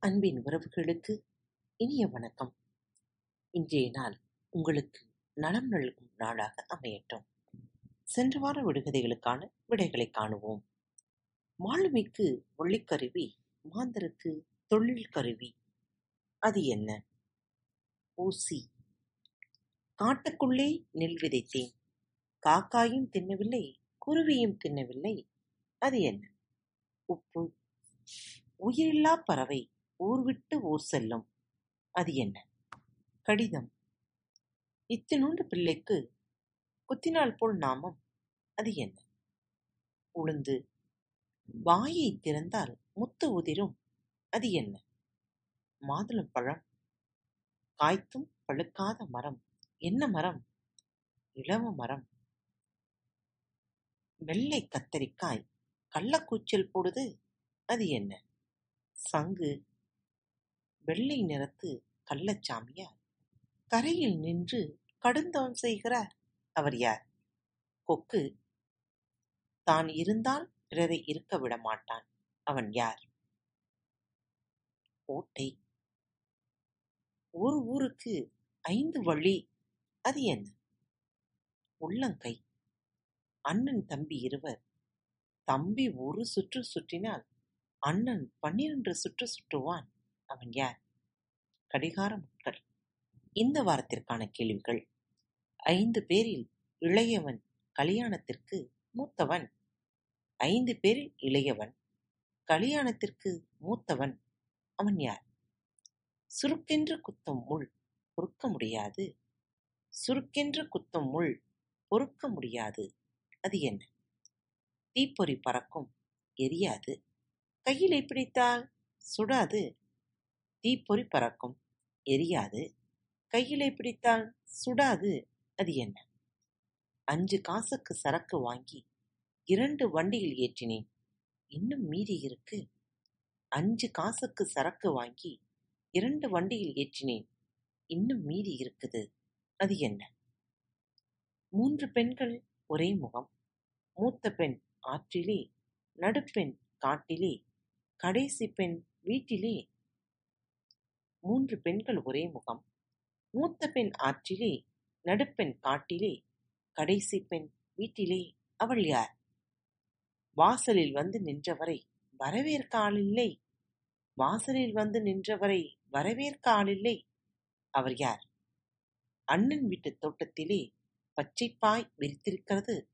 அன்பின் உறவுகளுக்கு இனிய வணக்கம். இன்றைய நாள் உங்களுக்கு நலம் நல்கும் நாளாக அமையட்டும். சென்ற வார விடுகதைகளுக்கான விடைகளைக் காணுவோம். மாலுமிக்கு ஒள்ளிக்கருவி, மாந்தருக்கு தொழில் கருவி. அது என்ன? ஊசி. காட்டுக்குள்ளே நெல் விதைத்தேன். காக்காயும் தின்னவில்லை, குருவியும் தின்னவில்லை. அது என்ன? உப்பு. உயிரில்லாப் பறவை ஊர் விட்டு ஊர் செல்லும். அது என்ன? கடிதம். இத்துணூண்டு பிள்ளைக்கு குத்தினால் போல் நாமம். அது என்ன? உளுந்து. வாயை திறந்தால் முத்து உதிரும். அது என்ன? மாதுளம் பழம் காய்த்தும் பழுக்காத மரம். என்ன மரம்? இலவ மரம். வெள்ளைக் கத்தரிக்காய் கள்ளக்கூச்சல் போடுது. அது என்ன? சங்கு. வெள்ளை நிறத்து கள்ளச்சாமியார் கரையில் நின்று கடுந்தவம் செய்கிறார். அவர் யார்? கொக்கு. தான் இருந்தால் பிறரை இருக்க விட மாட்டான் அவன் யார்? ஓட்டை. ஒரு ஊருக்கு ஐந்து வழி. அது என்ன? உள்ளங்கை. அண்ணன் தம்பி இருவர். தம்பி ஒரு சுற்று சுற்றினால் அண்ணன் பன்னிரண்டு சுற்று சுற்றுவான். அவன் யார்? கடிகார முட்கள். இந்த வாரத்திற்கான கேள்விகள். ஐந்து பேரில் இளையவன் கலியாணத்திற்கு மூத்தவன். ஐந்து பேரில் இளையவன் கலியாணத்திற்கு மூத்தவன். அவன் யார்? சுருக்கென்று குத்தும் முள் பொறுக்க முடியாது. சுருக்கென்று குத்தும் முள் பொறுக்க முடியாது. அது என்ன? தீப்பொறி பறக்கும் எரியாது. கையிலை பிடித்தால் சுடாது. தீப்பொறி பறக்கும் எரியாது. கையிலே பிடித்தால் சுடாது. அது என்ன? அஞ்சு காசுக்கு சரக்கு வாங்கி இரண்டு வண்டியில் ஏற்றினேன். இன்னும் மீதி இருக்கு. அஞ்சு காசுக்கு சரக்கு வாங்கி இரண்டு வண்டியில் ஏற்றினேன். இன்னும் மீதி இருக்குது. அது என்ன? மூன்று பெண்கள் ஒரே முகம். மூத்த பெண் ஆற்றிலே, நடுப்பெண் காட்டிலே, கடைசி பெண் வீட்டிலே. மூன்று பெண்கள் ஒரே முகம். மூத்த பெண் ஆற்றிலே, நடுப்பெண் காட்டிலே, கடைசி பெண் வீட்டிலே. அவள் யார்? வாசலில் வந்து நின்றவரை வரவேற்க ஆளில்லை. வாசலில் வந்து நின்றவரை வரவேற்க ஆளில்லை. அவர் யார்? அண்ணன் வீட்டுத் தோட்டத்திலே பச்சைப்பாய் விரித்திருக்கிறது.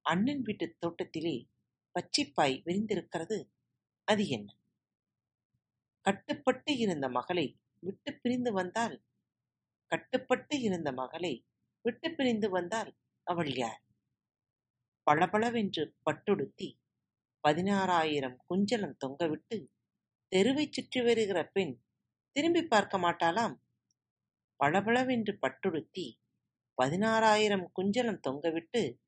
அண்ணன் வீட்டுத் தோட்டத்திலே பச்சைப்பாய் விரிந்திருக்கிறது. அது என்ன? கட்டுப்பட்டு இருந்த மகளை விட்டுப் பிரிந்து வந்தால் கட்டுப்பட்டு இருந்த மகளை விட்டுப் பிரிந்து வந்தால் அவள் யார்? பளபளவென்று பட்டுடுத்தி பதினாறாயிரம் குஞ்சலம் தொங்கவிட்டு தெருவைச் சுற்றி வருகிற பெண் திரும்பிப் பார்க்க மாட்டாளாம். பளபளவென்று பட்டுடுத்தி பதினாறாயிரம் குஞ்சலம் தொங்கவிட்டு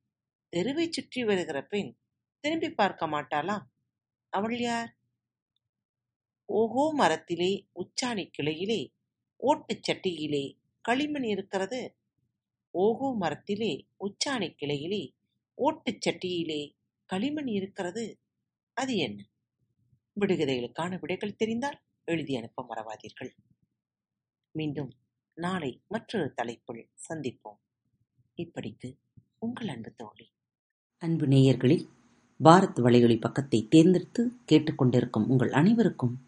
தெருவைச் சுற்றி வருகிற பெண் திரும்பிப் பார்க்க மாட்டாளாம். அவள் யார்? ஓகோ மரத்திலே உச்சாணிக் கிளையிலே ஓட்டுச் சட்டியிலே களிமண் இருக்கிறது. ஓகோ மரத்திலே உச்சாணிக் கிளையிலே ஓட்டுச் சட்டியிலே களிமண் இருக்கிறது. அது என்ன? விடுகதைகளுக்கான விடைகள் தெரிந்தால் எழுதி அனுப்ப மறவாதீர்கள். மீண்டும் நாளை மற்றொரு தலைப்பில் சந்திப்போம். இப்படிக்கு உங்கள் அன்பு தோழி. அன்பு நேயர்களில் பாரத் வலையொலி பக்கத்தை தேர்ந்தெடுத்து கேட்டுக்கொண்டிருக்கும் உங்கள் அனைவருக்கும்